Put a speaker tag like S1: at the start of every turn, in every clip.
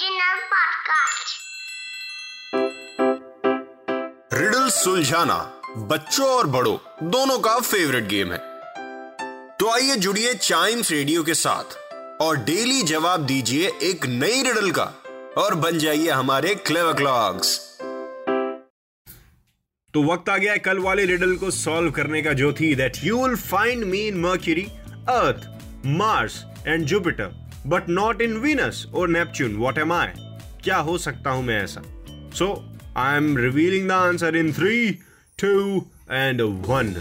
S1: Podcast.
S2: Riddle सुलझाना बच्चों और बड़ों, दोनों का फेवरेट गेम है। तो आइए जुड़िए चाइम्स रेडियो के साथ और डेली जवाब दीजिए एक नई रिडल का और बन जाइए हमारे क्लेवर क्लॉक्स
S3: तो वक्त आ गया है कल वाले रिडल को सॉल्व करने का, जो थी that you will find me in Mercury Earth Mars and Jupiter but not in Venus और नेपच्यून वॉट एम आई क्या हो सकता हूँ मैं ऐसा? So I am revealing the answer in three two and one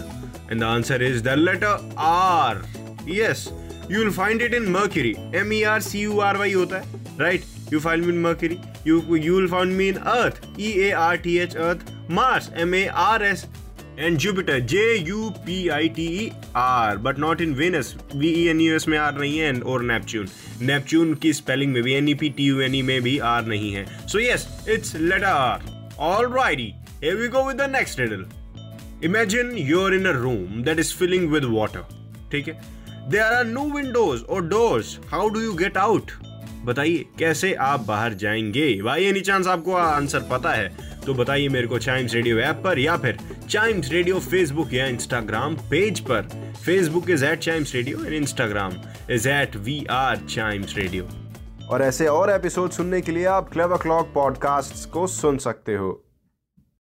S3: and the answer is the letter R yes you will find it in Mercury M E R C U R Y होता है right you find me in mercury. You you will find me in earth. E a r t h, earth. Mars. M a r s and jupiter j u p i t e r but not in venus v e n u s में r नहीं है and और neptune neptune की spelling में भी n e p t u n e में भी r नहीं है so yes it's letter r alrighty here we go with the next riddle imagine you're in a room that is filling with water ठीक है there are no windows or doors how do you get out बताइए, कैसे आप बाहर जाएँगे? भाई any chance आपको answer पता है। तो बताइए मेरे को चाइम्स रेडियो ऐप पर या फिर चाइम्स रेडियो फेसबुक या इंस्टाग्राम पेज पर। Facebook is at Chimes radio and Instagram is at we are Chimes radio
S4: और ऐसे और एपिसोड सुनने के लिए आप क्लेवर क्लॉक पॉडकास्ट को सुन सकते हो।